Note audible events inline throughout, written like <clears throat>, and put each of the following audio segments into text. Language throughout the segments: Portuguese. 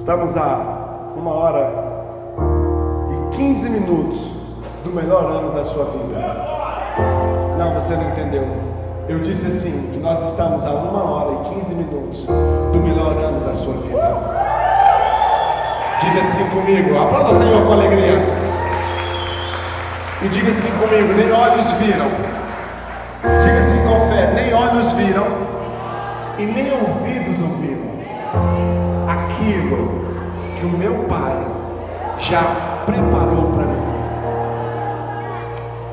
Estamos a uma hora e 15 minutos do melhor ano da sua vida. Não, você não entendeu. Eu disse assim: que nós estamos a uma hora e 15 minutos do melhor ano da sua vida. Diga assim comigo, aplauda o Senhor com alegria. E diga assim comigo: nem olhos viram. Diga assim com fé: nem olhos viram e nem ouvidos ouviram aquilo que o meu Pai já preparou para mim.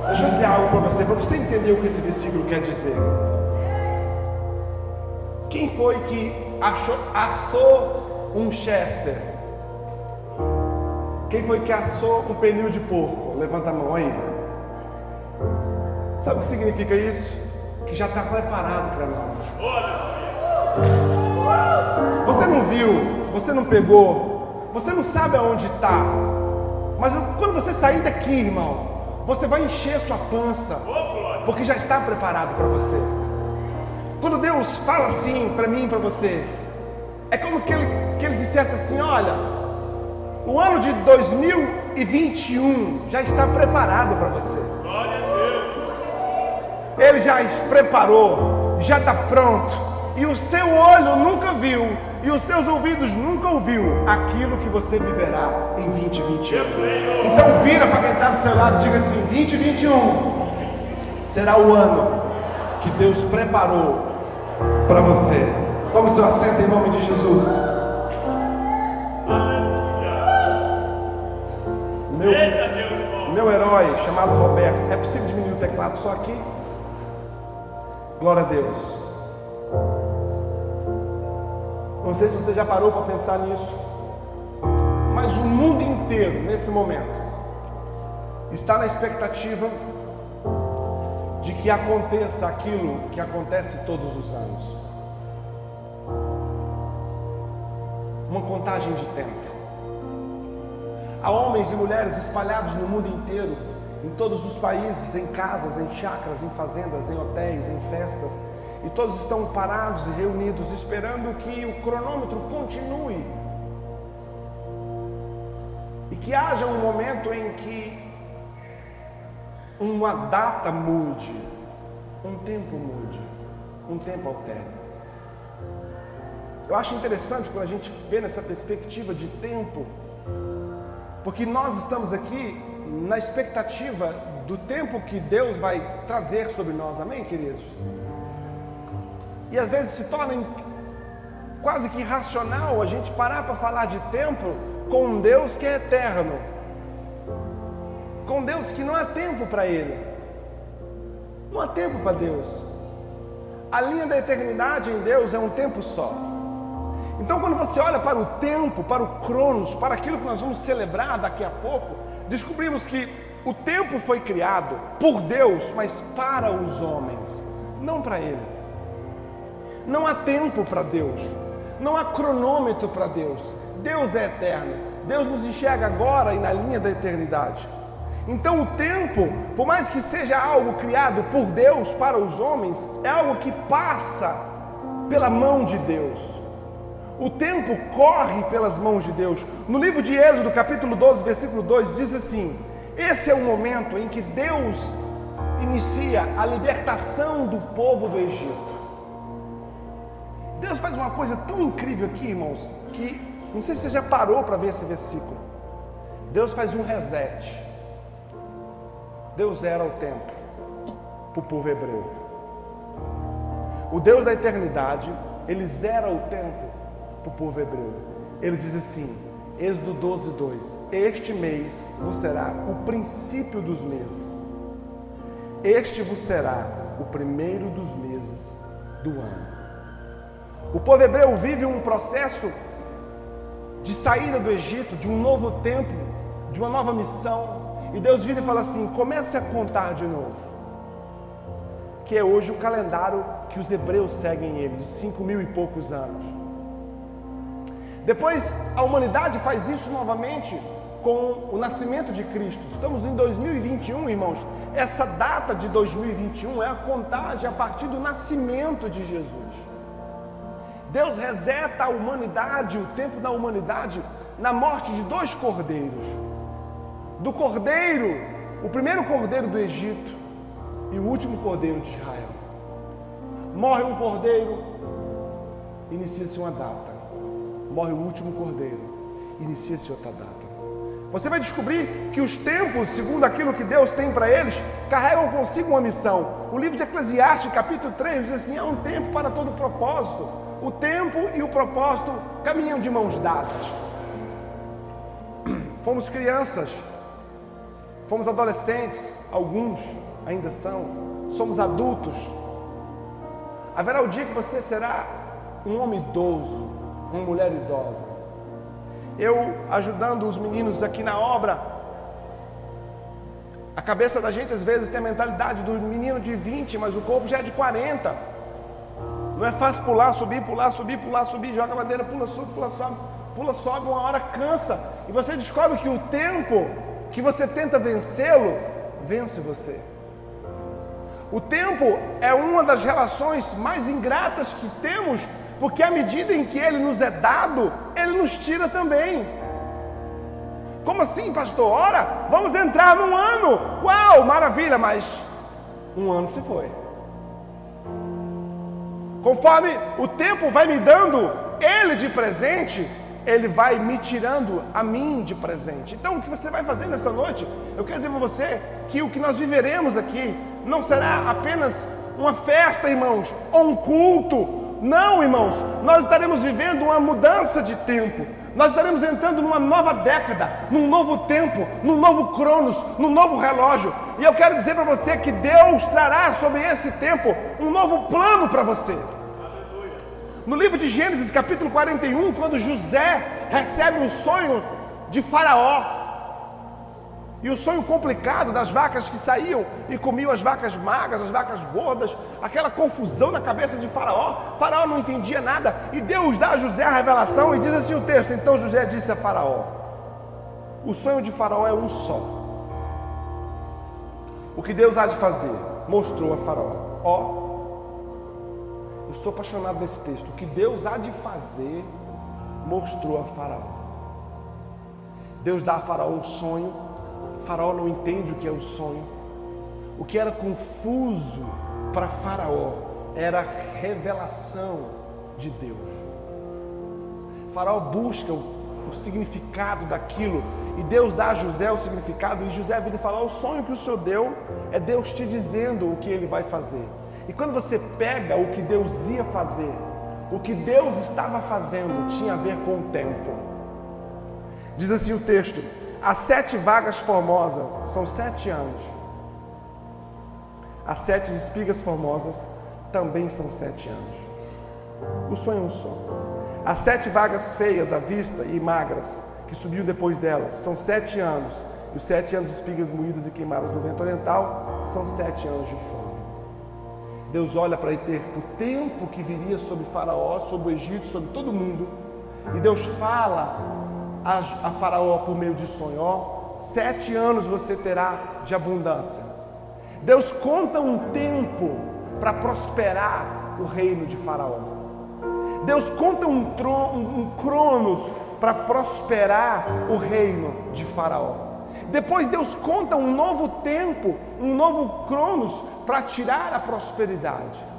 Deixa eu dizer algo para você, para você entender o que esse versículo quer dizer. Quem foi que achou, assou um Chester? Quem foi que assou um pneu de porco? Levanta a mão aí. Sabe o que significa isso? Que já está preparado para nós. Você não viu, você não pegou, você não sabe aonde está. Mas quando você sair daqui, irmão, você vai encher sua pança, porque já está preparado para você. Quando Deus fala assim para mim e para você, é como que ele, que ele dissesse assim: olha, o ano de 2021 já está preparado para você. Ele já preparou, já está pronto e o seu olho nunca viu, e os seus ouvidos nunca ouviu aquilo que você viverá em 2021. Então vira para quem está do seu lado e diga assim: 2021 será o ano que Deus preparou para você. Tome seu assento em nome de Jesus. Meu, meu herói chamado Roberto. É possível diminuir o teclado só aqui? Glória a Deus. Não sei se você já parou para pensar nisso, mas o mundo inteiro, nesse momento, está na expectativa de que aconteça aquilo que acontece todos os anos uma contagem de tempo. Há homens e mulheres espalhados no mundo inteiro, em todos os países, em casas, em chacras, em fazendas, em hotéis, em festas, e todos estão parados e reunidos, esperando que o cronômetro continue. E que haja um momento em que uma data mude, um tempo mude, um tempo altere. Eu acho interessante quando a gente vê nessa perspectiva de tempo, porque nós estamos aqui na expectativa do tempo que Deus vai trazer sobre nós, amém, queridos? E às vezes se torna quase que irracional a gente parar para falar de tempo com um Deus que é eterno, com Deus que não há tempo para Ele, não há tempo para Deus. A linha da eternidade em Deus é um tempo só. Então, quando você olha para o tempo, para o Cronos, para aquilo que nós vamos celebrar daqui a pouco, descobrimos que o tempo foi criado por Deus, mas para os homens, não para Ele. Não há tempo para Deus, não há cronômetro para Deus. Deus é eterno. Deus nos enxerga agora e na linha da eternidade. Então, o tempo, por mais que seja algo criado por Deus para os homens, é algo que passa pela mão de Deus. O tempo corre pelas mãos de Deus. No livro de Êxodo, capítulo 12, versículo 2, diz assim: Esse é o momento em que Deus inicia a libertação do povo do Egito. Deus faz uma coisa tão incrível aqui, irmãos, que não sei se você já parou para ver esse versículo. Deus faz um reset. Deus era o tempo para o povo hebreu. O Deus da eternidade, ele zera o tempo para o povo hebreu. Ele diz assim, Êxodo 12, 2: Este mês vos será o princípio dos meses. Este vos será o primeiro dos meses do ano. O povo hebreu vive um processo de saída do Egito, de um novo tempo, de uma nova missão. E Deus vira e fala assim: comece a contar de novo. Que é hoje o calendário que os hebreus seguem eles, de cinco mil e poucos anos. Depois a humanidade faz isso novamente com o nascimento de Cristo. Estamos em 2021, irmãos. Essa data de 2021 é a contagem a partir do nascimento de Jesus. Deus reseta a humanidade, o tempo da humanidade, na morte de dois cordeiros. Do cordeiro, o primeiro cordeiro do Egito e o último cordeiro de Israel. Morre um cordeiro, inicia-se uma data. Morre o último cordeiro, inicia-se outra data. Você vai descobrir que os tempos, segundo aquilo que Deus tem para eles, carregam consigo uma missão. O livro de Eclesiastes, capítulo 3, diz assim: há um tempo para todo propósito. O tempo e o propósito caminham de mãos dadas. <clears throat> Fomos crianças, fomos adolescentes, alguns ainda são, somos adultos. Haverá o dia que você será um homem idoso, uma mulher idosa eu ajudando os meninos aqui na obra, a cabeça da gente às vezes tem a mentalidade do menino de 20, mas o corpo já é de 40. Não é fácil pular, subir, pular, subir, pular, subir, joga a madeira, pula, sobe, pula, sobe, pula, sobe, uma hora cansa. E você descobre que o tempo que você tenta vencê-lo, vence você. O tempo é uma das relações mais ingratas que temos porque à medida em que ele nos é dado, ele nos tira também. Como assim, pastor? Ora, vamos entrar num ano. Uau, maravilha, mas um ano se foi. Conforme o tempo vai me dando ele de presente, ele vai me tirando a mim de presente. Então, o que você vai fazer nessa noite? Eu quero dizer para você que o que nós viveremos aqui não será apenas uma festa, irmãos, ou um culto, não, irmãos, nós estaremos vivendo uma mudança de tempo. Nós estaremos entrando numa nova década, num novo tempo, num novo cronos, num novo relógio. E eu quero dizer para você que Deus trará sobre esse tempo um novo plano para você. No livro de Gênesis, capítulo 41, quando José recebe um sonho de Faraó, e o sonho complicado das vacas que saíam e comiam as vacas magras, as vacas gordas, aquela confusão na cabeça de Faraó. Faraó não entendia nada e Deus dá a José a revelação e diz assim o texto: Então José disse a Faraó: O sonho de Faraó é um só. O que Deus há de fazer? Mostrou a Faraó: Ó, eu sou apaixonado nesse texto. O que Deus há de fazer? Mostrou a Faraó. Deus dá a Faraó um sonho Faraó não entende o que é o sonho. O que era confuso para Faraó era a revelação de Deus. Faraó busca o, o, significado daquilo e Deus dá a José o significado e José vira e fala: o sonho que o Senhor deu é Deus te dizendo o que ele vai fazer. E quando você pega o que Deus ia fazer, o que Deus estava fazendo tinha a ver com o tempo. Diz assim o texto: as sete vagas formosas são sete anos. As sete espigas formosas também são sete anos. O sonho é um só. As sete vagas feias à vista e magras que subiu depois delas são sete anos. E os sete anos de espigas moídas e queimadas no vento oriental são sete anos de fome. Deus olha para o tempo que viria sobre Faraó, sobre o Egito, sobre todo mundo. E Deus fala a, a Faraó por meio de sonho: ó, sete anos você terá de abundância. Deus conta um tempo para prosperar o reino de Faraó. Deus conta um, um cronos para prosperar o reino de Faraó. Depois Deus conta um novo tempo, um novo cronos para tirar a prosperidade.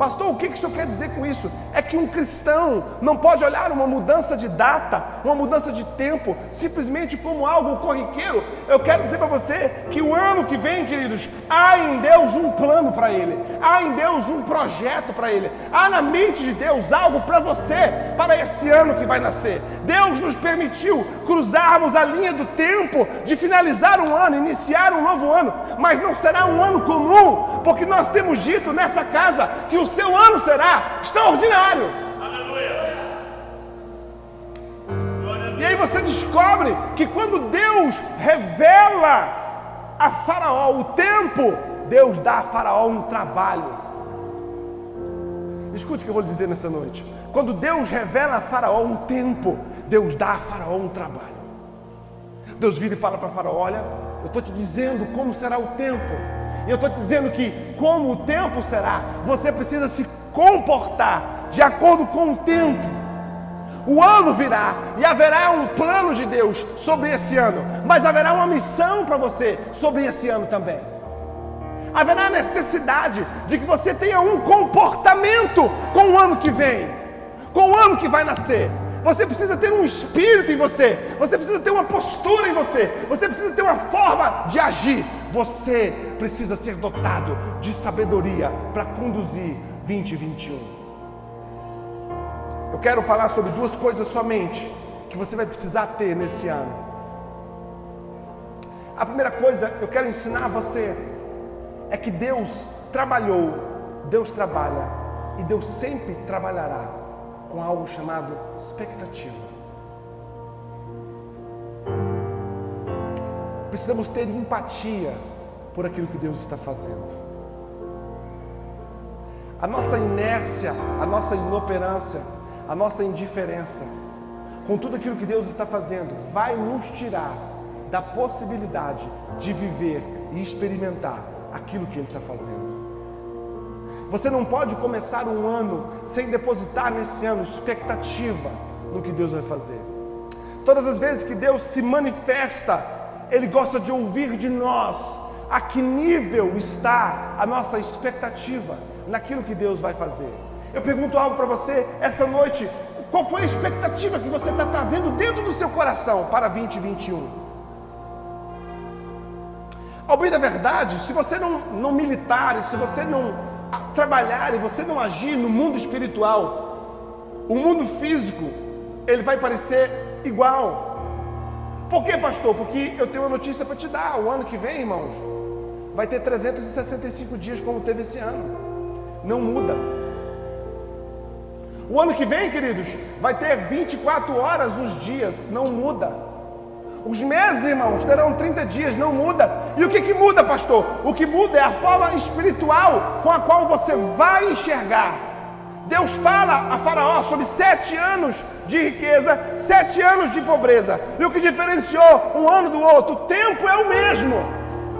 Pastor, o que o senhor quer dizer com isso? É que um cristão não pode olhar uma mudança de data, uma mudança de tempo, simplesmente como algo corriqueiro. Eu quero dizer para você que o ano que vem, queridos, há em Deus um plano para ele, há em Deus um projeto para ele, há na mente de Deus algo para você, para esse ano que vai nascer. Deus nos permitiu cruzarmos a linha do tempo de finalizar um ano, iniciar um novo ano, mas não será um ano comum, porque nós temos dito nessa casa que o seu ano será extraordinário. Aleluia. E aí você descobre que quando Deus revela a Faraó o tempo, Deus dá a Faraó um trabalho. Escute o que eu vou lhe dizer nessa noite. Quando Deus revela a Faraó um tempo, Deus dá a Faraó um trabalho. Deus vira e fala para Faraó: Olha, eu estou te dizendo como será o tempo. E eu estou dizendo que, como o tempo será, você precisa se comportar de acordo com o tempo. O ano virá e haverá um plano de Deus sobre esse ano, mas haverá uma missão para você sobre esse ano também. Haverá necessidade de que você tenha um comportamento com o ano que vem, com o ano que vai nascer. Você precisa ter um espírito em você, você precisa ter uma postura em você, você precisa ter uma forma de agir. Você precisa ser dotado de sabedoria para conduzir 2021. Eu quero falar sobre duas coisas somente que você vai precisar ter nesse ano. A primeira coisa eu quero ensinar a você é que Deus trabalhou, Deus trabalha e Deus sempre trabalhará com algo chamado expectativa. Precisamos ter empatia por aquilo que Deus está fazendo. A nossa inércia, a nossa inoperância, a nossa indiferença com tudo aquilo que Deus está fazendo vai nos tirar da possibilidade de viver e experimentar aquilo que Ele está fazendo. Você não pode começar um ano sem depositar nesse ano expectativa no que Deus vai fazer. Todas as vezes que Deus se manifesta, Ele gosta de ouvir de nós a que nível está a nossa expectativa naquilo que Deus vai fazer. Eu pergunto algo para você essa noite: qual foi a expectativa que você está trazendo dentro do seu coração para 2021? Ao bem da verdade, se você não, não militar, se você não trabalhar e você não agir no mundo espiritual, o mundo físico, ele vai parecer igual. Por quê, pastor? Porque eu tenho uma notícia para te dar. O ano que vem, irmãos, vai ter 365 dias como teve esse ano. Não muda. O ano que vem, queridos, vai ter 24 horas os dias, não muda. Os meses, irmãos, terão 30 dias, não muda. E o que, que muda, pastor? O que muda é a forma espiritual com a qual você vai enxergar. Deus fala a Faraó sobre sete anos de riqueza, sete anos de pobreza. E o que diferenciou um ano do outro? O tempo é o mesmo.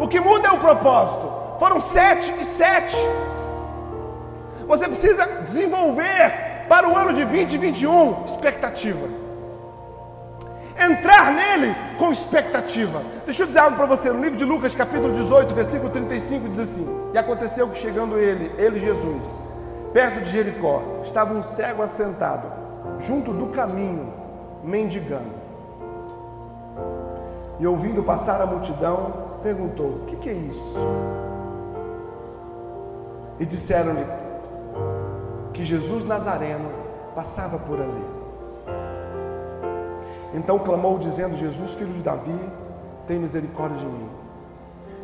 O que muda é o propósito. Foram sete e sete. Você precisa desenvolver para o ano de 2021, expectativa. Entrar nele com expectativa. Deixa eu dizer algo para você. No livro de Lucas, capítulo 18, versículo 35, diz assim: E aconteceu que chegando ele, ele Jesus, perto de Jericó, estava um cego assentado, junto do caminho, mendigando. E ouvindo passar a multidão, perguntou: O que, que é isso? E disseram-lhe: que Jesus Nazareno passava por ali. Então clamou, dizendo: Jesus, filho de Davi, tem misericórdia de mim.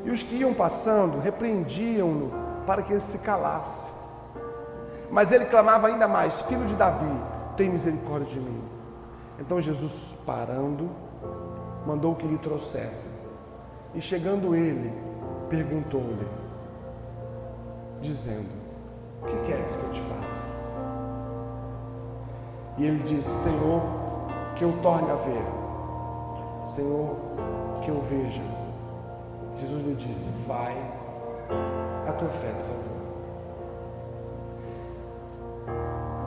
E os que iam passando repreendiam-no para que ele se calasse. Mas ele clamava ainda mais: Filho de Davi, tem misericórdia de mim. Então Jesus, parando, mandou que lhe trouxessem. E chegando ele, perguntou-lhe, dizendo: o que queres que eu te faça? E ele disse: Senhor, que eu torne a ver. Senhor, que eu veja. Jesus lhe disse: Vai, a tua fé te salvou.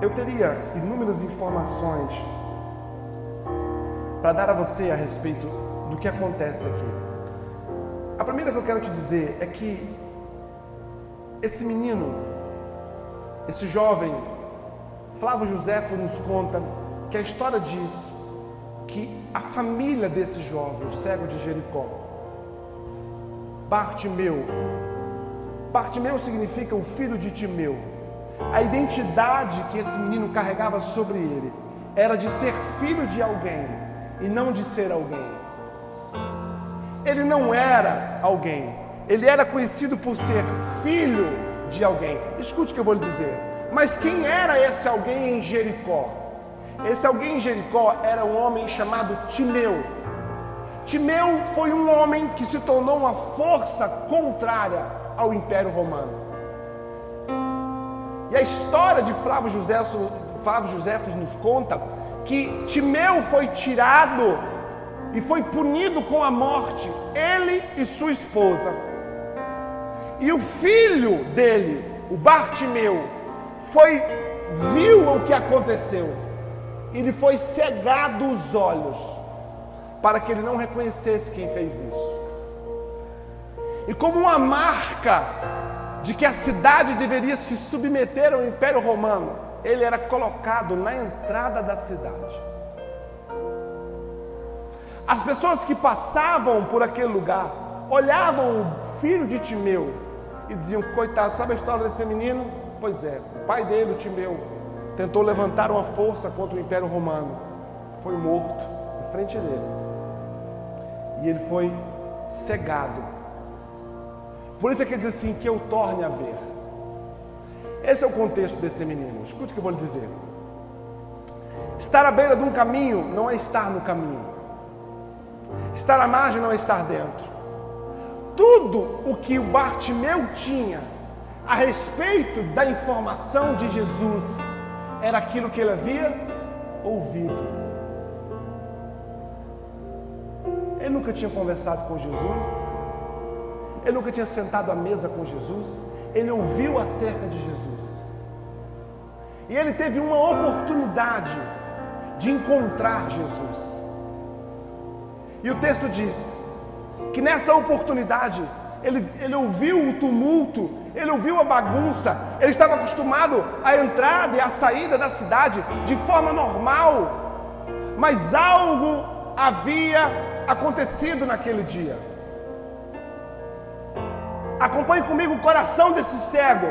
Eu teria inúmeras informações para dar a você a respeito do que acontece aqui. A primeira que eu quero te dizer é que esse menino esse jovem, Flávio José nos conta que a história diz que a família desse jovem, o cego de Jericó, Bartimeu, Bartimeu significa o filho de Timeu. A identidade que esse menino carregava sobre ele era de ser filho de alguém e não de ser alguém. Ele não era alguém, ele era conhecido por ser filho de alguém. Escute o que eu vou lhe dizer. Mas quem era esse alguém em Jericó? Esse alguém em Jericó era um homem chamado Timeu. Timeu foi um homem que se tornou uma força contrária ao Império Romano. E a história de Flávio José, Flávio José nos conta que Timeu foi tirado e foi punido com a morte, ele e sua esposa. E o filho dele, o Bartimeu, foi viu o que aconteceu e lhe foi cegado os olhos para que ele não reconhecesse quem fez isso. E como uma marca de que a cidade deveria se submeter ao Império Romano, ele era colocado na entrada da cidade. As pessoas que passavam por aquele lugar olhavam o filho de Timeu e diziam: Coitado, sabe a história desse menino? Pois é, o pai dele, o Timeu, tentou levantar uma força contra o Império Romano, foi morto em frente dele e ele foi cegado. Por isso é que diz assim: que eu torne a ver. Esse é o contexto desse menino. Escute o que eu vou lhe dizer. Estar à beira de um caminho não é estar no caminho. Estar à margem não é estar dentro. Tudo o que o Bartimeu tinha a respeito da informação de Jesus era aquilo que ele havia ouvido. Ele nunca tinha conversado com Jesus, ele nunca tinha sentado à mesa com Jesus, ele ouviu acerca de Jesus. E ele teve uma oportunidade de encontrar Jesus. E o texto diz que nessa oportunidade ele, ele ouviu o tumulto, ele ouviu a bagunça, ele estava acostumado à entrada e à saída da cidade de forma normal, mas algo havia acontecido naquele dia. Acompanhe comigo o coração desse cego.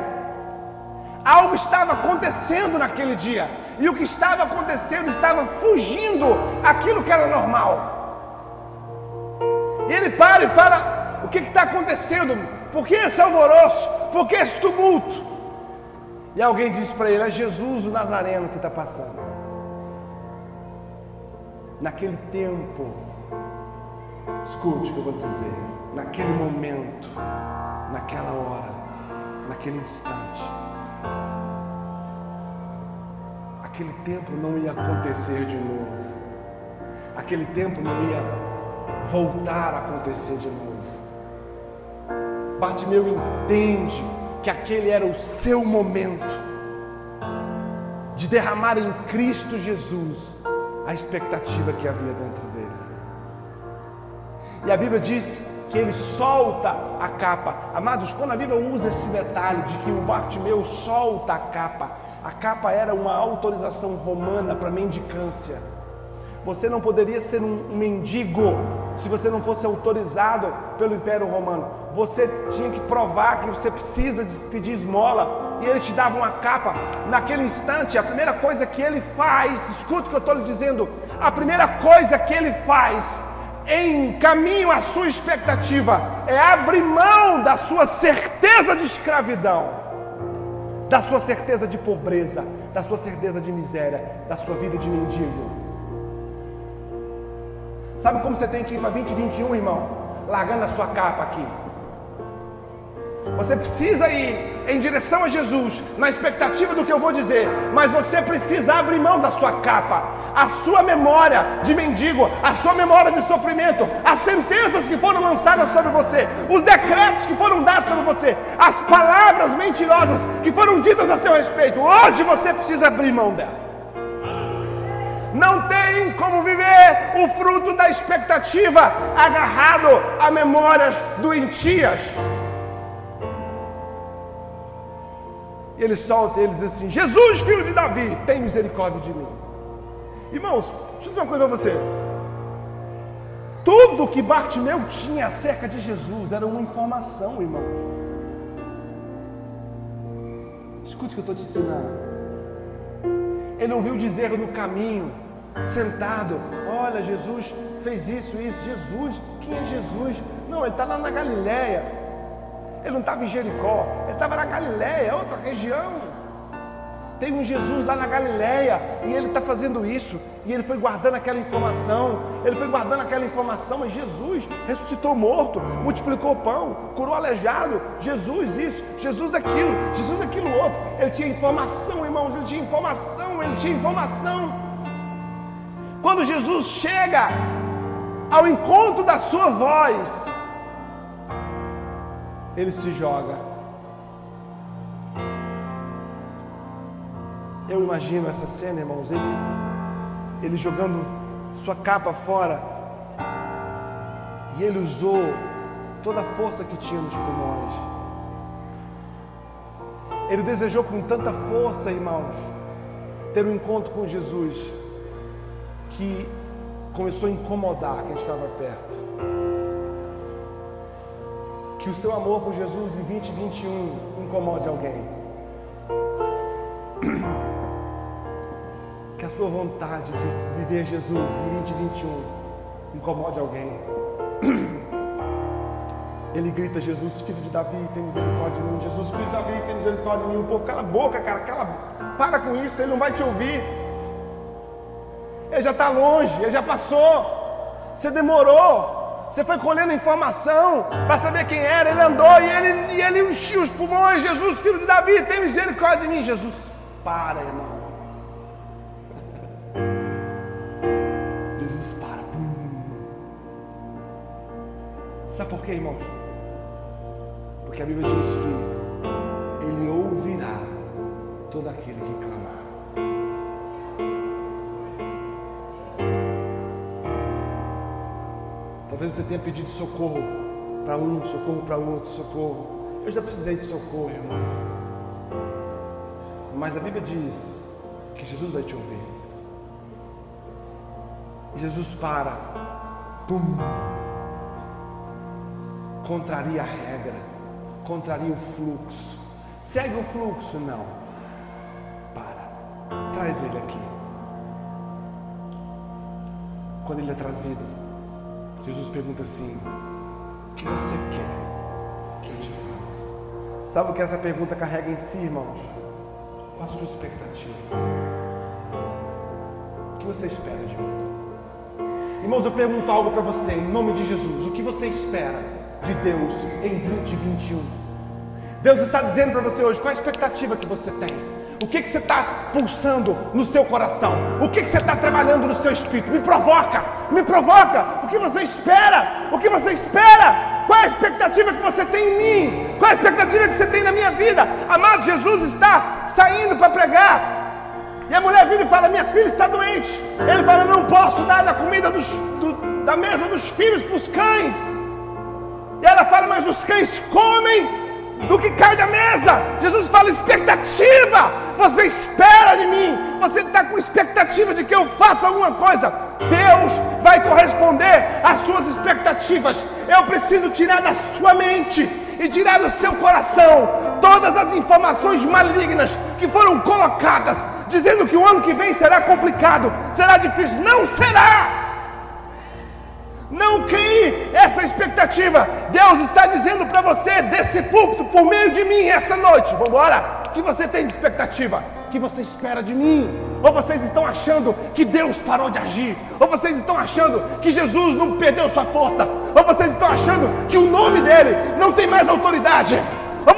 Algo estava acontecendo naquele dia, e o que estava acontecendo estava fugindo aquilo que era normal. E ele para e fala: O que está acontecendo? Por que esse alvoroço? Por que esse tumulto? E alguém diz para ele: É Jesus o Nazareno que está passando. Naquele tempo, escute o que eu vou dizer. Naquele momento, naquela hora, naquele instante, aquele tempo não ia acontecer de novo. Aquele tempo não ia voltar a acontecer de novo. Bartimeu entende que aquele era o seu momento de derramar em Cristo Jesus a expectativa que havia dentro dele. E a Bíblia diz que ele solta a capa. Amados, quando a Bíblia usa esse detalhe de que o Bartimeu solta a capa, a capa era uma autorização romana para mendicância. Você não poderia ser um mendigo se você não fosse autorizado pelo Império Romano. Você tinha que provar que você precisa pedir esmola e ele te dava uma capa. Naquele instante, a primeira coisa que ele faz, escuta o que eu estou lhe dizendo, a primeira coisa que ele faz em caminho à sua expectativa é abrir mão da sua certeza de escravidão, da sua certeza de pobreza, da sua certeza de miséria, da sua vida de mendigo Sabe como você tem que ir para 2021, irmão? Largando a sua capa aqui. Você precisa ir em direção a Jesus, na expectativa do que eu vou dizer, mas você precisa abrir mão da sua capa, a sua memória de mendigo, a sua memória de sofrimento, as sentenças que foram lançadas sobre você, os decretos que foram dados sobre você, as palavras mentirosas que foram ditas a seu respeito. Hoje você precisa abrir mão dela como viver o fruto da expectativa agarrado a memórias doentias. E ele solta ele diz assim: Jesus, filho de Davi, tem misericórdia de mim. Irmãos, deixa eu dizer uma coisa para você. Tudo que Bartimeu tinha acerca de Jesus era uma informação, irmãos. Escute o que eu estou te ensinando. Ele ouviu dizer no caminho, sentado, olha, Jesus fez isso, isso. Jesus, quem é Jesus? Não, ele está lá na Galileia. Ele não estava em Jericó, ele estava na Galileia, outra região. Tem um Jesus lá na Galileia e ele está fazendo isso. E ele foi guardando aquela informação. Ele foi guardando aquela informação. Mas Jesus ressuscitou morto, multiplicou o pão, curou aleijado. Jesus isso, Jesus aquilo, Jesus aquilo outro. Ele tinha informação, irmãos. Ele tinha informação, ele tinha informação. Quando Jesus chega ao encontro da sua voz, ele se joga. Eu imagino essa cena, irmãos, ele, ele jogando sua capa fora. E ele usou toda a força que tinha nos pulmões. Ele desejou com tanta força, irmãos, ter um encontro com Jesus, que começou a incomodar quem estava perto. Que o seu amor por Jesus em 2021 incomode alguém. <clears throat> Que a sua vontade de viver Jesus em 2021 incomode alguém. <clears throat> Ele grita: Jesus, filho de Davi, tem misericórdia de mim. Jesus, filho de Davi, tem misericórdia de mim. O povo, cala a boca, cara, cala, para com isso, ele não vai te ouvir. Ele já está longe, ele já passou. Você demorou. Você foi colhendo informação para saber quem era. Ele andou e ele, e ele enchia os pulmões. Jesus, filho de Davi, tem misericórdia de mim. Jesus, para, irmão. <laughs> Jesus, para. Sabe por quê, irmãos? Porque a Bíblia diz que Ele ouvirá todo aquele que clamar. Talvez você tenha pedido socorro para um, socorro para outro, socorro. Eu já precisei de socorro, irmãos. Mas a Bíblia diz que Jesus vai te ouvir. E Jesus para. Pum. Contraria a regra. Contraria o fluxo. Segue o fluxo, não. Para. Traz ele aqui. Quando ele é trazido, Jesus pergunta assim: O que você quer que eu te faça? Sabe o que essa pergunta carrega em si, irmãos? Qual a sua expectativa? O que você espera de mim? Irmãos, eu pergunto algo para você, em nome de Jesus: o que você espera de Deus em 2021? Deus está dizendo para você hoje: qual a expectativa que você tem? O que, que você está pulsando no seu coração? O que, que você está trabalhando no seu espírito? Me provoca, me provoca. O que você espera? O que você espera? Qual é a expectativa que você tem em mim? Qual é a expectativa que você tem na minha vida? Amado, Jesus está saindo para pregar. E a mulher vira e fala: Minha filha está doente. Ele fala: Não posso dar da comida dos, do, da mesa dos filhos para os cães. E ela fala: Mas os cães comem do que cai da mesa. Jesus fala: expectativa. Você espera de mim. Você está com expectativa de que eu faça alguma coisa. Deus vai corresponder às suas expectativas. Eu preciso tirar da sua mente e tirar do seu coração todas as informações malignas que foram colocadas, dizendo que o ano que vem será complicado, será difícil. Não será. Não crie essa expectativa. Deus está dizendo para você, desse púlpito, por meio de mim, essa noite, vamos embora, que você tem de expectativa, que você espera de mim. Ou vocês estão achando que Deus parou de agir, ou vocês estão achando que Jesus não perdeu sua força, ou vocês estão achando que o nome dele não tem mais autoridade.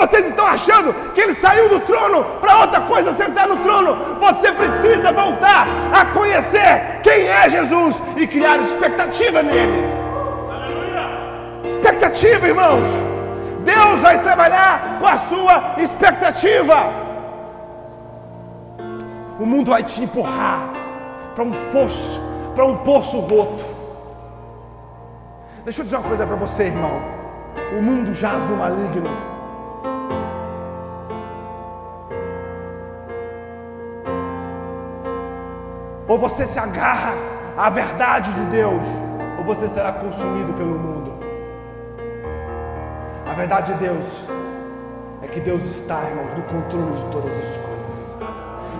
Vocês estão achando que ele saiu do trono para outra coisa sentar no trono? Você precisa voltar a conhecer quem é Jesus e criar expectativa nele. Expectativa, irmãos. Deus vai trabalhar com a sua expectativa. O mundo vai te empurrar para um fosso, para um poço roto. Deixa eu dizer uma coisa para você, irmão. O mundo jaz no maligno. Ou você se agarra à verdade de Deus, ou você será consumido pelo mundo. A verdade de Deus é que Deus está, irmãos, no controle de todas as coisas.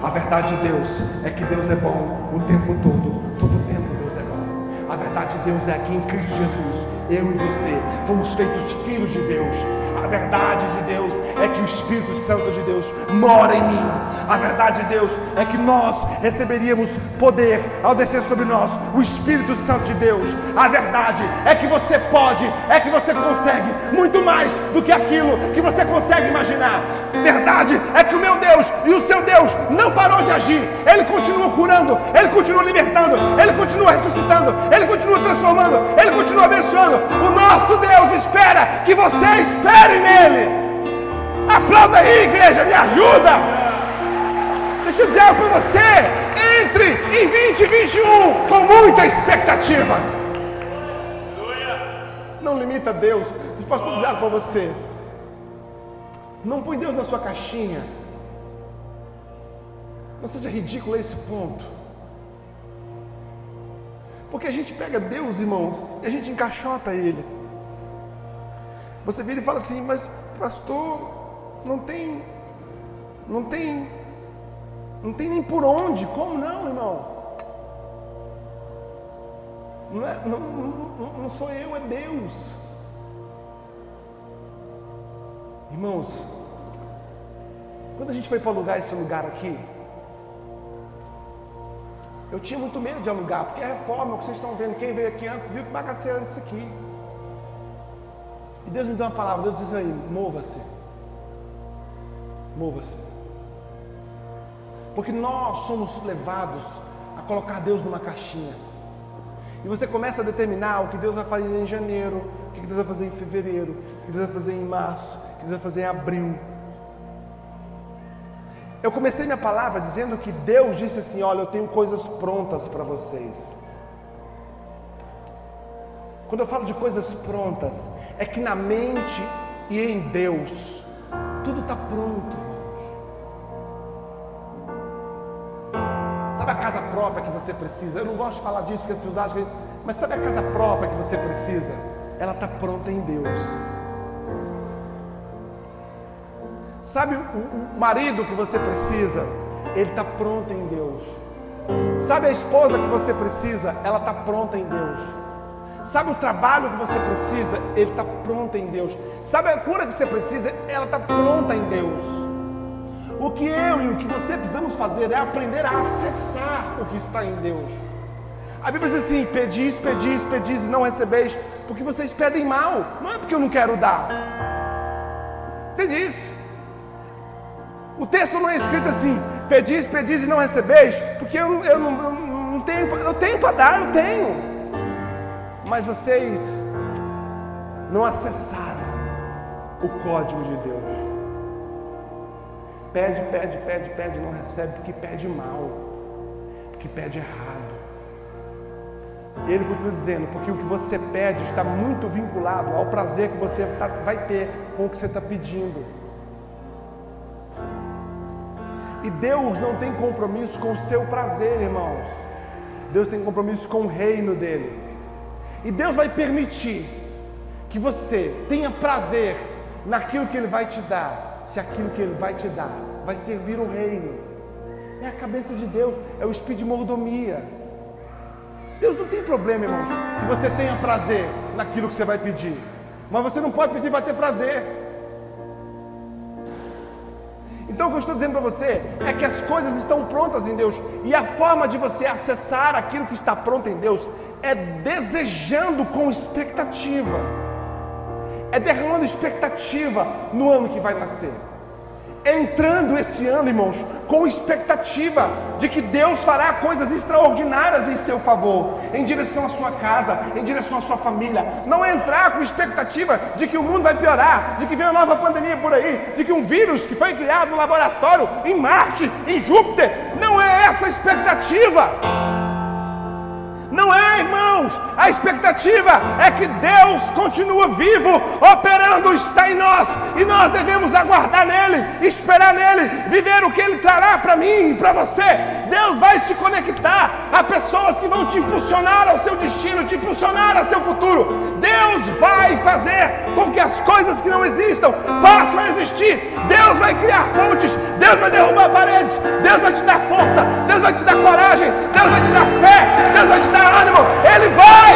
A verdade de Deus é que Deus é bom o tempo todo, todo o tempo Deus é bom. A verdade de Deus é que em Cristo Jesus, eu e você fomos feitos filhos de Deus. A verdade de Deus é que o Espírito Santo de Deus mora em mim. A verdade de Deus é que nós receberíamos poder ao descer sobre nós o Espírito Santo de Deus. A verdade é que você pode, é que você consegue muito mais do que aquilo que você consegue imaginar. Verdade é que o meu Deus e o seu Deus não parou de agir. Ele continua curando, ele continua libertando, ele continua ressuscitando, ele continua transformando, ele continua abençoando. O nosso Deus espera que você espere nele. Aplauda aí, igreja, me ajuda. Deixa eu dizer para você. Entre em 2021 com muita expectativa. Não limita Deus. Deixa o pastor dizer algo para você. Não põe Deus na sua caixinha. Não seja ridículo a esse ponto. Porque a gente pega Deus, irmãos, e a gente encaixota Ele. Você vira e fala assim, mas pastor, não tem, não tem, não tem nem por onde. Como não, irmão? Não, é, não, não, não sou eu, é Deus. Irmãos, quando a gente foi para alugar esse lugar aqui, eu tinha muito medo de alugar, porque é reforma, o que vocês estão vendo, quem veio aqui antes viu que bagaceira isso aqui. E Deus me deu uma palavra, Deus diz aí, mova-se. Mova-se. Porque nós somos levados a colocar Deus numa caixinha. E você começa a determinar o que Deus vai fazer em janeiro, o que Deus vai fazer em fevereiro, o que Deus vai fazer em março, o que Deus vai fazer em abril. Eu comecei minha palavra dizendo que Deus disse assim: Olha, eu tenho coisas prontas para vocês. Quando eu falo de coisas prontas, é que na mente e em Deus, tudo está pronto. Sabe a casa própria que você precisa? Eu não gosto de falar disso porque as pessoas acham que. Mas sabe a casa própria que você precisa? Ela está pronta em Deus. Sabe o, o marido que você precisa? Ele está pronto em Deus. Sabe a esposa que você precisa? Ela está pronta em Deus. Sabe o trabalho que você precisa? Ele está pronto em Deus. Sabe a cura que você precisa? Ela está pronta em Deus. O que eu e o que você precisamos fazer é aprender a acessar o que está em Deus. A Bíblia diz assim: pedis, pedis, pedis e não recebeis, porque vocês pedem mal, não é porque eu não quero dar. Entende isso? O texto não é escrito assim: pedis, pedis e não recebeis, porque eu, eu, não, eu não tenho, eu tenho para dar, eu tenho. Mas vocês não acessaram o código de Deus. Pede, pede, pede, pede, não recebe, porque pede mal, porque pede errado. Ele continua dizendo, porque o que você pede está muito vinculado ao prazer que você tá, vai ter com o que você está pedindo. E Deus não tem compromisso com o seu prazer, irmãos. Deus tem compromisso com o reino dele. E Deus vai permitir que você tenha prazer naquilo que ele vai te dar, se aquilo que ele vai te dar vai servir o reino. É a cabeça de Deus, é o espírito de mordomia. Deus não tem problema, irmãos, que você tenha prazer naquilo que você vai pedir. Mas você não pode pedir para ter prazer. Então o que eu estou dizendo para você é que as coisas estão prontas em Deus e a forma de você acessar aquilo que está pronto em Deus é desejando com expectativa, é derramando expectativa no ano que vai nascer entrando esse ano, irmãos, com expectativa de que Deus fará coisas extraordinárias em seu favor, em direção à sua casa, em direção à sua família. Não entrar com expectativa de que o mundo vai piorar, de que vem uma nova pandemia por aí, de que um vírus que foi criado no laboratório em Marte, em Júpiter, não é essa a expectativa. Não é, irmãos. A expectativa é que Deus continua vivo, operando, está em nós, e nós devemos aguardar nele, esperar nele, viver o que ele trará para mim e para você. Deus vai te conectar a pessoas que vão te impulsionar ao seu destino, te impulsionar ao seu futuro. Deus vai fazer com que as coisas que não existam passem a existir. Deus vai criar pontes, Deus vai derrubar paredes, Deus vai te dar força, Deus vai te dar coragem, Deus vai te dar fé, Deus vai te dar ânimo. Ele vai,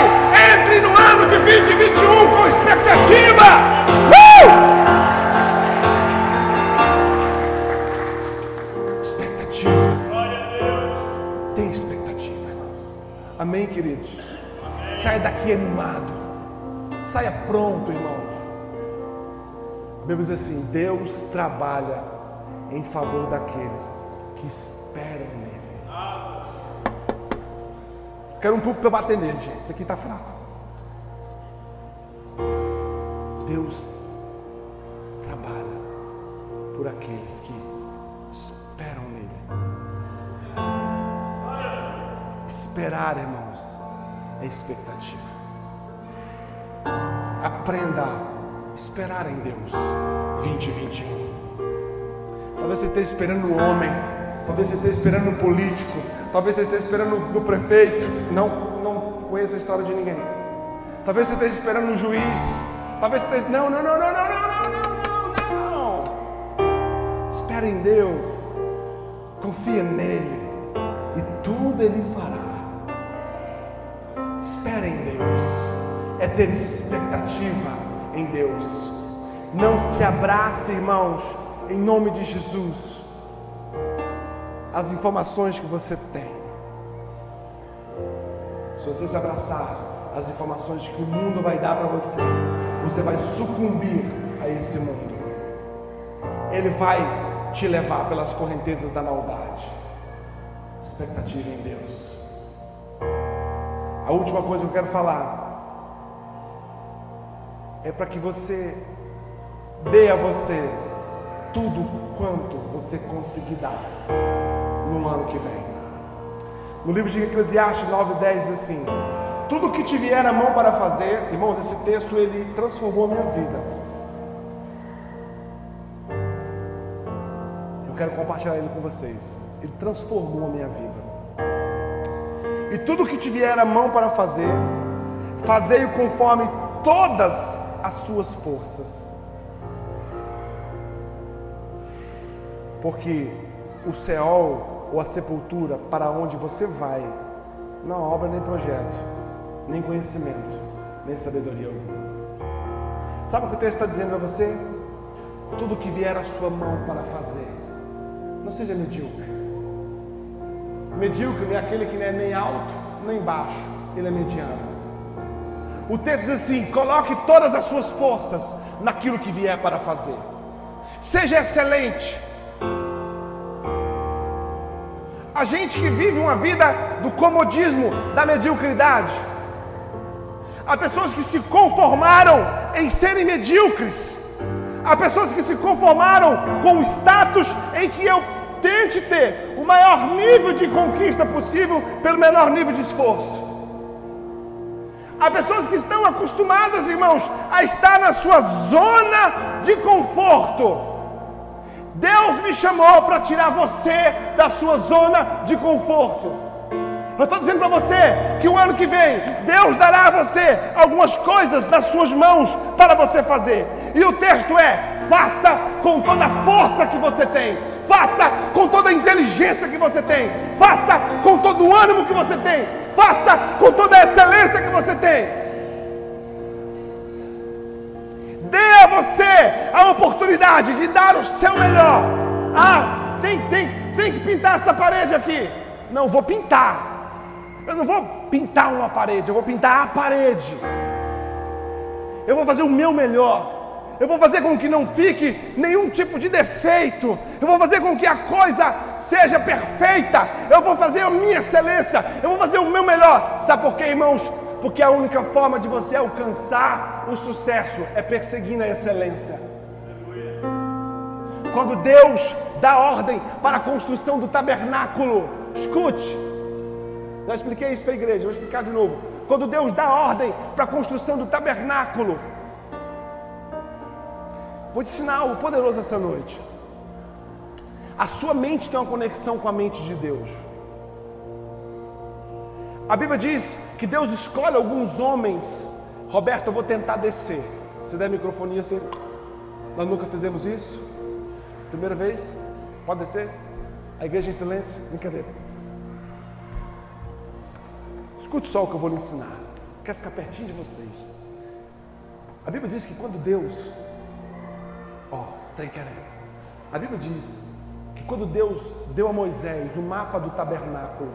entre no ano de 2021 com expectativa. Uh! Amém, queridos? Saia daqui animado. Saia pronto, irmãos. A Bíblia diz assim: Deus trabalha em favor daqueles que esperam nele. Quero um público para bater nele, gente. Isso aqui está fraco. Deus trabalha por aqueles que Esperar, irmãos, é expectativa. Aprenda a esperar em Deus. 2021. Talvez você esteja esperando um homem, talvez você esteja esperando um político, talvez você esteja esperando no prefeito. Não, não conheço a história de ninguém. Talvez você esteja esperando um juiz. Talvez você esteja. Não, não, não, não, não, não, não, não, não. Espera em Deus. Confia nele. E tudo ele fará. Espera em Deus. É ter expectativa em Deus. Não se abrace, irmãos, em nome de Jesus. As informações que você tem. Se você se abraçar as informações que o mundo vai dar para você, você vai sucumbir a esse mundo. Ele vai te levar pelas correntezas da maldade. Expectativa em Deus. A última coisa que eu quero falar é para que você dê a você tudo quanto você conseguir dar no ano que vem. No livro de Eclesiastes 9, 10 diz assim: Tudo que te vier a mão para fazer, irmãos, esse texto ele transformou a minha vida. Eu quero compartilhar ele com vocês. Ele transformou a minha vida. E tudo que te vier a mão para fazer, fazei-o conforme todas as suas forças. Porque o céu ou a sepultura para onde você vai, não obra nem projeto, nem conhecimento, nem sabedoria alguma. Sabe o que o texto está dizendo a você? Tudo que vier à sua mão para fazer, não seja medíocre. Medíocre é aquele que não é nem alto nem baixo, ele é mediano. O texto diz assim: coloque todas as suas forças naquilo que vier para fazer. Seja excelente. A gente que vive uma vida do comodismo, da mediocridade. Há pessoas que se conformaram em serem medíocres. Há pessoas que se conformaram com o status em que eu tente ter o maior nível de conquista possível pelo menor nível de esforço. Há pessoas que estão acostumadas, irmãos, a estar na sua zona de conforto. Deus me chamou para tirar você da sua zona de conforto. Eu estou dizendo para você que o ano que vem Deus dará a você algumas coisas nas suas mãos para você fazer. E o texto é: faça com toda a força que você tem, faça com toda a inteligência que você tem, faça com todo o ânimo que você tem, faça com toda a excelência que você tem. Dê a você a oportunidade de dar o seu melhor. Ah, tem, tem, tem que pintar essa parede aqui. Não, vou pintar. Eu não vou pintar uma parede, eu vou pintar a parede. Eu vou fazer o meu melhor. Eu vou fazer com que não fique nenhum tipo de defeito. Eu vou fazer com que a coisa seja perfeita. Eu vou fazer a minha excelência. Eu vou fazer o meu melhor. Sabe por quê, irmãos? Porque a única forma de você alcançar o sucesso é perseguindo a excelência. Quando Deus dá ordem para a construção do tabernáculo, escute. Já expliquei isso para a igreja, vou explicar de novo. Quando Deus dá ordem para a construção do tabernáculo, Vou te ensinar algo poderoso essa noite. A sua mente tem uma conexão com a mente de Deus. A Bíblia diz que Deus escolhe alguns homens. Roberto, eu vou tentar descer. Se der microfonia assim. Nós nunca fizemos isso. Primeira vez? Pode descer? A igreja em silêncio? Brincadeira. Escute só o que eu vou lhe ensinar. Quero ficar pertinho de vocês. A Bíblia diz que quando Deus Ó, tem querendo. A Bíblia diz que quando Deus deu a Moisés o mapa do tabernáculo,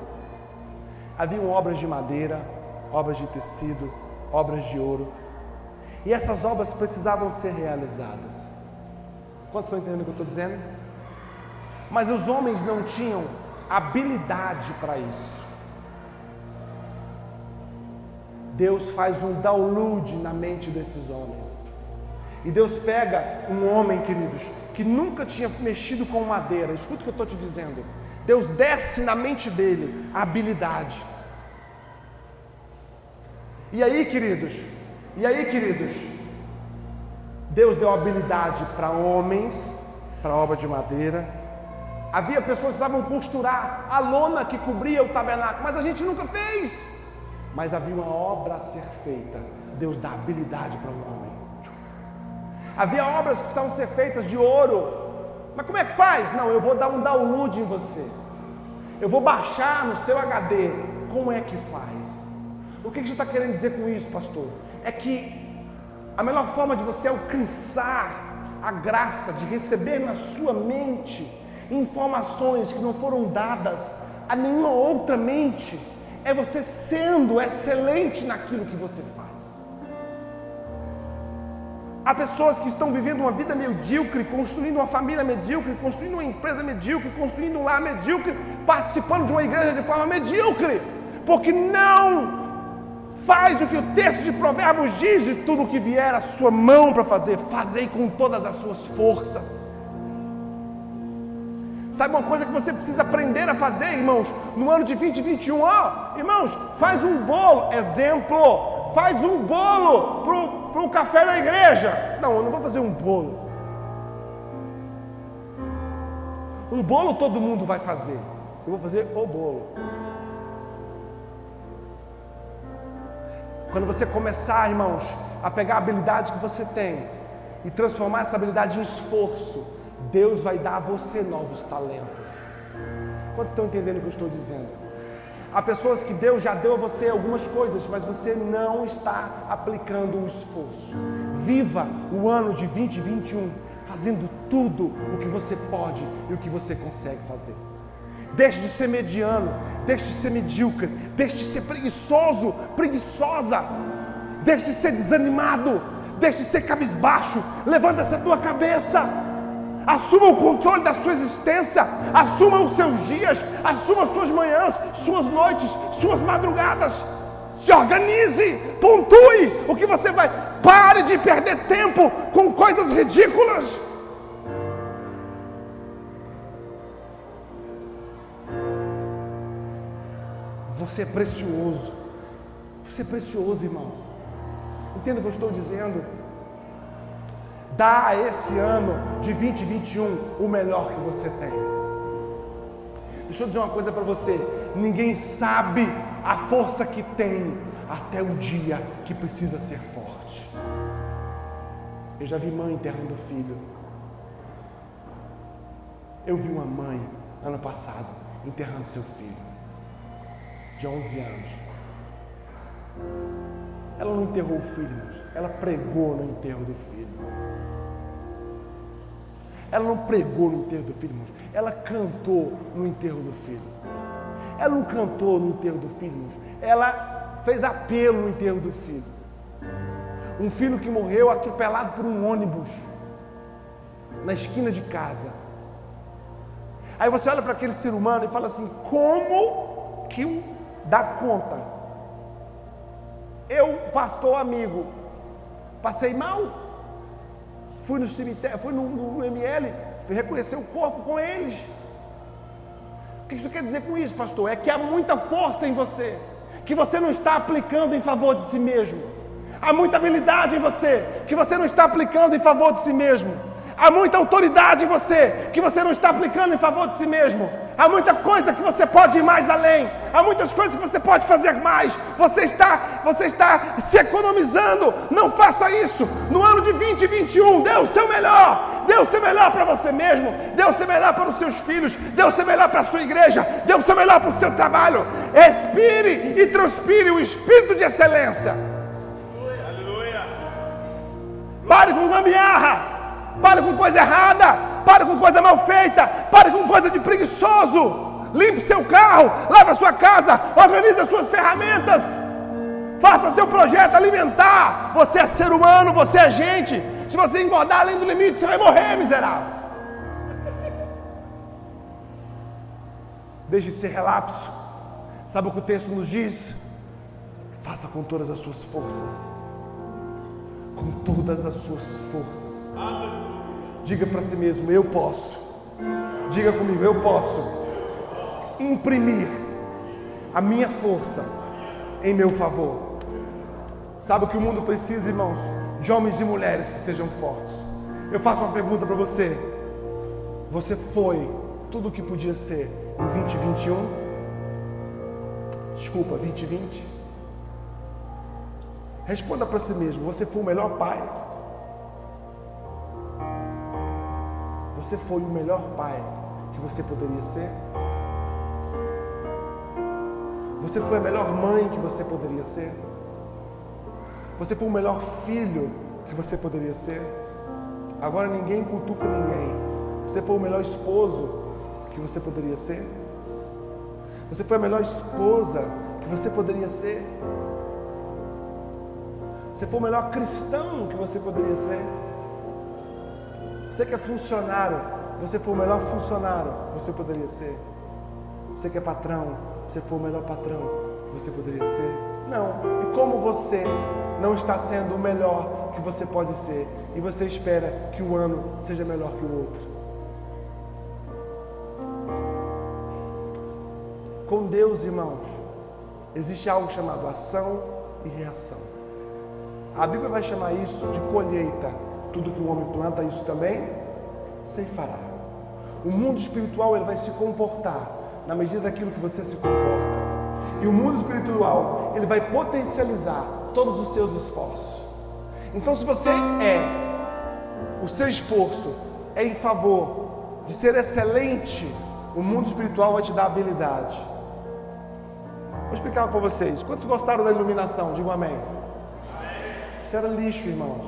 haviam obras de madeira, obras de tecido, obras de ouro. E essas obras precisavam ser realizadas. Quantos estão entendendo o que eu estou dizendo? Mas os homens não tinham habilidade para isso. Deus faz um download na mente desses homens. E Deus pega um homem, queridos, que nunca tinha mexido com madeira, escuta o que eu estou te dizendo. Deus desce na mente dele a habilidade. E aí, queridos, e aí, queridos, Deus deu habilidade para homens, para obra de madeira. Havia pessoas que precisavam costurar a lona que cobria o tabernáculo, mas a gente nunca fez. Mas havia uma obra a ser feita. Deus dá habilidade para o homem. Havia obras que precisavam ser feitas de ouro. Mas como é que faz? Não, eu vou dar um download em você. Eu vou baixar no seu HD. Como é que faz? O que você está querendo dizer com isso, pastor? É que a melhor forma de você alcançar a graça de receber na sua mente informações que não foram dadas a nenhuma outra mente é você sendo excelente naquilo que você faz. Há pessoas que estão vivendo uma vida medíocre, construindo uma família medíocre, construindo uma empresa medíocre, construindo um lar medíocre, participando de uma igreja de forma medíocre, porque não Faz o que o texto de Provérbios diz e tudo o que vier à sua mão para fazer, fazei com todas as suas forças. Sabe uma coisa que você precisa aprender a fazer, irmãos, no ano de 2021? Ó, irmãos, faz um bolo, exemplo, faz um bolo para o café da igreja. Não, eu não vou fazer um bolo. Um bolo todo mundo vai fazer. Eu vou fazer o bolo. Quando você começar, irmãos, a pegar a habilidade que você tem e transformar essa habilidade em esforço, Deus vai dar a você novos talentos. Quantos estão entendendo o que eu estou dizendo? Há pessoas que Deus já deu a você algumas coisas, mas você não está aplicando o esforço. Viva o ano de 2021 fazendo tudo o que você pode e o que você consegue fazer. Deixe de ser mediano, deixe de ser medíocre, deixe de ser preguiçoso, preguiçosa, deixe de ser desanimado, deixe de ser cabisbaixo, levanta essa tua cabeça, assuma o controle da sua existência, assuma os seus dias, assuma as suas manhãs, suas noites, suas madrugadas, se organize, pontue o que você vai, pare de perder tempo com coisas ridículas. Você é precioso. Você é precioso, irmão. Entenda o que eu estou dizendo. Dá a esse ano de 2021 o melhor que você tem. Deixa eu dizer uma coisa para você: ninguém sabe a força que tem até o dia que precisa ser forte. Eu já vi mãe enterrando filho. Eu vi uma mãe ano passado enterrando seu filho de 11 anos. Ela não enterrou o filho, ela pregou no enterro do filho. Ela não pregou no enterro do filho, irmãos. ela cantou no enterro do filho. Ela não cantou no enterro do filho, irmãos. ela fez apelo no enterro do filho. Um filho que morreu atropelado por um ônibus na esquina de casa. Aí você olha para aquele ser humano e fala assim: como que dá conta. Eu, pastor amigo, passei mal. Fui no cemitério, fui no, no, ML, fui reconhecer o corpo com eles. O que isso quer dizer com isso, pastor? É que há muita força em você, que você não está aplicando em favor de si mesmo. Há muita habilidade em você, que você não está aplicando em favor de si mesmo. Há muita autoridade em você, que você não está aplicando em favor de si mesmo. Há muita coisa que você pode ir mais além. Há muitas coisas que você pode fazer mais. Você está, você está se economizando. Não faça isso. No ano de 2021, dê o seu melhor. Dê o seu melhor para você mesmo. Dê o seu melhor para os seus filhos. Dê o seu melhor para a sua igreja. Dê o seu melhor para o seu trabalho. Expire e transpire o espírito de excelência. Aleluia. Pare com gambiarra. Pare com coisa errada. Pare com coisa mal feita. Pare com coisa de preguiçoso. Limpe seu carro. Lave a sua casa. Organize as suas ferramentas. Faça seu projeto alimentar. Você é ser humano, você é gente. Se você engordar além do limite, você vai morrer, miserável. Deixe de ser relapso. Sabe o que o texto nos diz? Faça com todas as suas forças. Com todas as suas forças. Diga para si mesmo: Eu posso. Diga comigo: Eu posso imprimir a minha força em meu favor. Sabe o que o mundo precisa, irmãos? De homens e mulheres que sejam fortes. Eu faço uma pergunta para você. Você foi tudo o que podia ser em 2021? Desculpa, 2020? Responda para si mesmo: você foi o melhor pai? Você foi o melhor pai que você poderia ser? Você foi a melhor mãe que você poderia ser? Você foi o melhor filho que você poderia ser? Agora ninguém cutuca ninguém. Você foi o melhor esposo que você poderia ser? Você foi a melhor esposa que você poderia ser? Você foi o melhor cristão que você poderia ser? Você que é funcionário, você foi o melhor funcionário que você poderia ser? Você que é patrão, você foi o melhor patrão que você poderia ser? Não. E como você não está sendo o melhor que você pode ser e você espera que o ano seja melhor que o outro? Com Deus, irmãos, existe algo chamado ação e reação. A Bíblia vai chamar isso de colheita. Tudo que o homem planta, isso também ceifará. O mundo espiritual ele vai se comportar na medida daquilo que você se comporta. E o mundo espiritual, ele vai potencializar todos os seus esforços. Então, se você é, o seu esforço é em favor de ser excelente, o mundo espiritual vai te dar habilidade. Vou explicar para vocês. Quantos gostaram da iluminação? Digo amém. Isso era lixo, irmãos.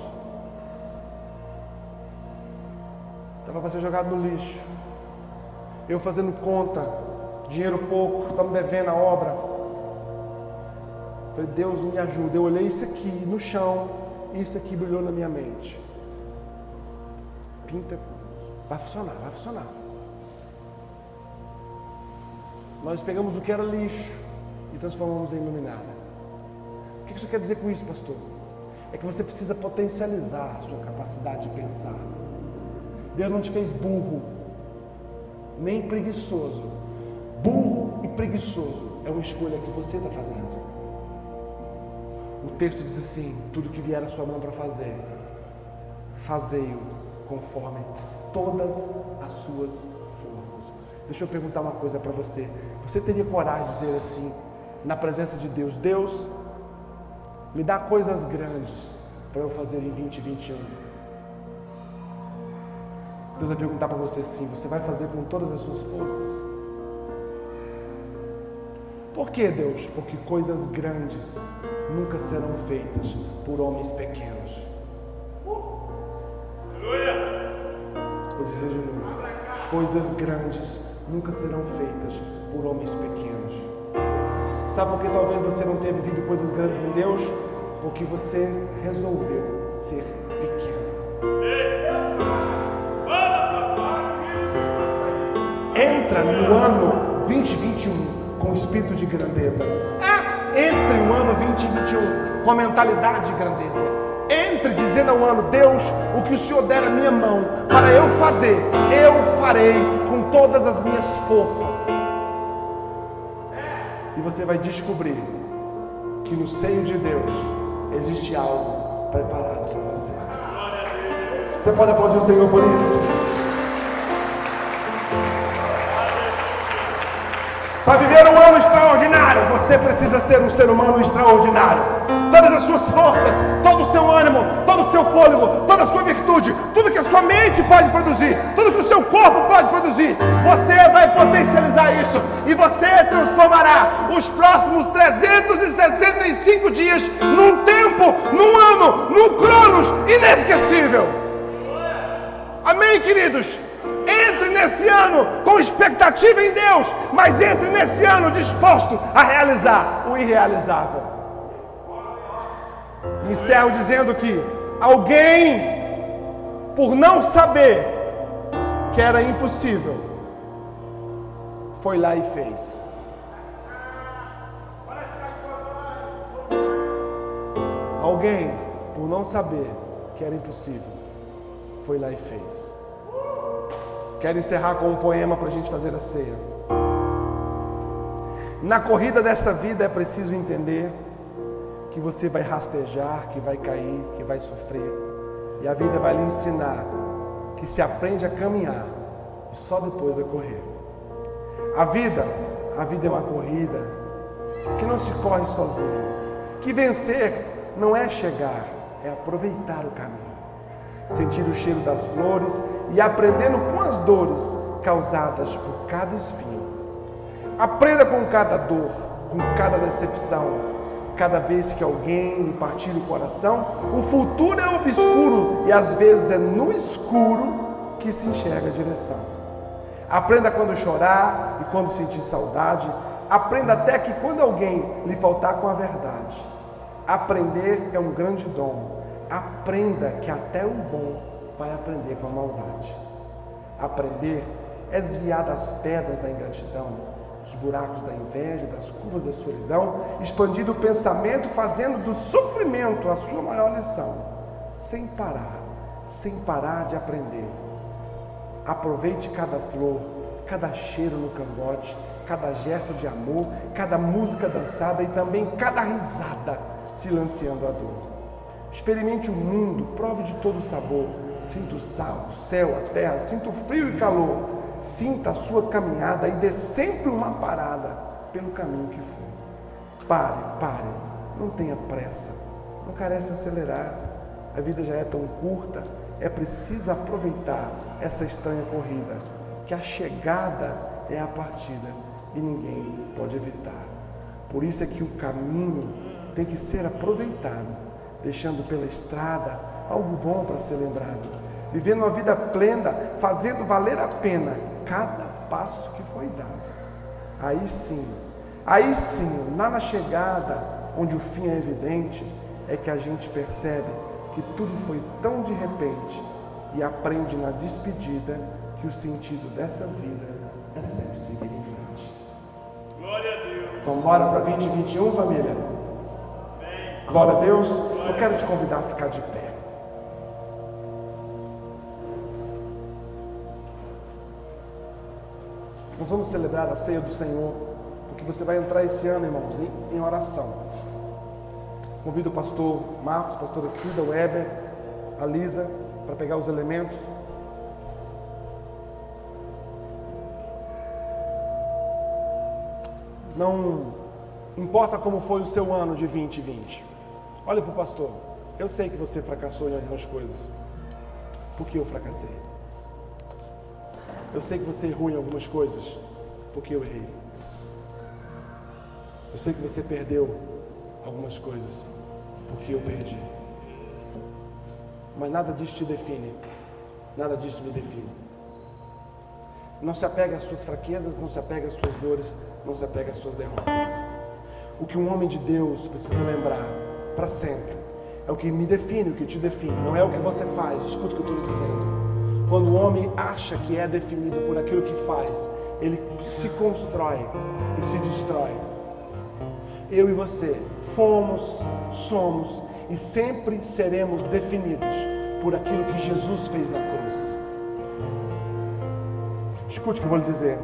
Estava para ser jogado no lixo. Eu fazendo conta, dinheiro pouco, estamos devendo a obra. Falei, Deus me ajuda. Eu olhei isso aqui no chão, isso aqui brilhou na minha mente. Pinta, vai funcionar, vai funcionar. Nós pegamos o que era lixo e transformamos em iluminada. O que isso quer dizer com isso, pastor? É que você precisa potencializar a sua capacidade de pensar. Deus não te fez burro, nem preguiçoso. Burro e preguiçoso é uma escolha que você está fazendo. O texto diz assim: tudo que vier a sua mão para fazer, fazei-o conforme todas as suas forças. Deixa eu perguntar uma coisa para você. Você teria coragem de dizer assim, na presença de Deus: Deus, me dá coisas grandes para eu fazer em 2021. Deus vai perguntar para você sim, você vai fazer com todas as suas forças? Por que, Deus? Porque coisas grandes nunca serão feitas por homens pequenos. Vou dizer de novo. Coisas grandes nunca serão feitas por homens pequenos. Sabe por que talvez você não tenha vivido coisas grandes em Deus? Porque você resolveu ser pequeno. Entra no ano 2021 com o espírito de grandeza. É, entre o ano 2021 com a mentalidade de grandeza. Entre dizendo ao ano, Deus, o que o Senhor der à minha mão para eu fazer, eu farei com todas as minhas forças. E você vai descobrir que no seio de Deus existe algo preparado para você. Você pode aplaudir o Senhor por isso? Para viver um ano extraordinário, você precisa ser um ser humano extraordinário. Todas as suas forças, todo o seu ânimo, todo o seu fôlego, toda a sua virtude, tudo a sua mente pode produzir, tudo que o seu corpo pode produzir, você vai potencializar isso e você transformará os próximos 365 dias num tempo, num ano, num cronos inesquecível. Amém, queridos? Entre nesse ano com expectativa em Deus, mas entre nesse ano disposto a realizar o irrealizável. Encerro dizendo que alguém, por não saber que era impossível, foi lá e fez. Alguém, por não saber que era impossível, foi lá e fez. Quero encerrar com um poema para a gente fazer a ceia. Na corrida dessa vida é preciso entender que você vai rastejar, que vai cair, que vai sofrer. E a vida vai lhe ensinar que se aprende a caminhar e só depois a correr. A vida, a vida é uma corrida que não se corre sozinho. Que vencer não é chegar, é aproveitar o caminho. Sentir o cheiro das flores e aprendendo com as dores causadas por cada espinho. Aprenda com cada dor, com cada decepção, cada vez que alguém lhe partir o coração, o futuro é obscuro e às vezes é no escuro que se enxerga a direção. Aprenda quando chorar e quando sentir saudade. Aprenda até que quando alguém lhe faltar com a verdade. Aprender é um grande dom. Aprenda que até o bom vai aprender com a maldade. Aprender é desviar das pedras da ingratidão, dos buracos da inveja, das curvas da solidão, expandindo o pensamento, fazendo do sofrimento a sua maior lição, sem parar, sem parar de aprender. Aproveite cada flor, cada cheiro no cangote, cada gesto de amor, cada música dançada e também cada risada silenciando a dor. Experimente o mundo, prove de todo o sabor, sinta o sal, o céu, a terra, sinta o frio e calor, sinta a sua caminhada e dê sempre uma parada pelo caminho que for. Pare, pare, não tenha pressa, não carece acelerar. A vida já é tão curta, é preciso aproveitar essa estranha corrida, que a chegada é a partida e ninguém pode evitar. Por isso é que o caminho tem que ser aproveitado, deixando pela estrada algo bom para ser lembrado, vivendo uma vida plena, fazendo valer a pena cada passo que foi dado. Aí sim, aí sim, lá na chegada, onde o fim é evidente, é que a gente percebe que tudo foi tão de repente e aprende na despedida que o sentido dessa vida é sempre seguir em frente. Glória a Deus. Vamos embora para 2021, família? Amém. Glória a Deus. Eu quero te convidar a ficar de pé. Nós vamos celebrar a ceia do Senhor, porque você vai entrar esse ano, irmãos, em, em oração. Convido o pastor Marcos, pastora Cida, Weber, a Lisa, para pegar os elementos. Não importa como foi o seu ano de 2020. Olha para o pastor. Eu sei que você fracassou em algumas coisas. Por que eu fracassei? Eu sei que você errou em algumas coisas. Por que eu errei? Eu sei que você perdeu algumas coisas. Porque eu perdi. Mas nada disso te define. Nada disso me define. Não se apega às suas fraquezas, não se apega às suas dores, não se apega às suas derrotas. O que um homem de Deus precisa lembrar para sempre é o que me define, o que te define, não é o que você faz. Escuta o que eu estou lhe dizendo. Quando o homem acha que é definido por aquilo que faz, ele se constrói e se destrói. Eu e você fomos, somos e sempre seremos definidos por aquilo que Jesus fez na cruz. Escute o que eu vou lhe dizer.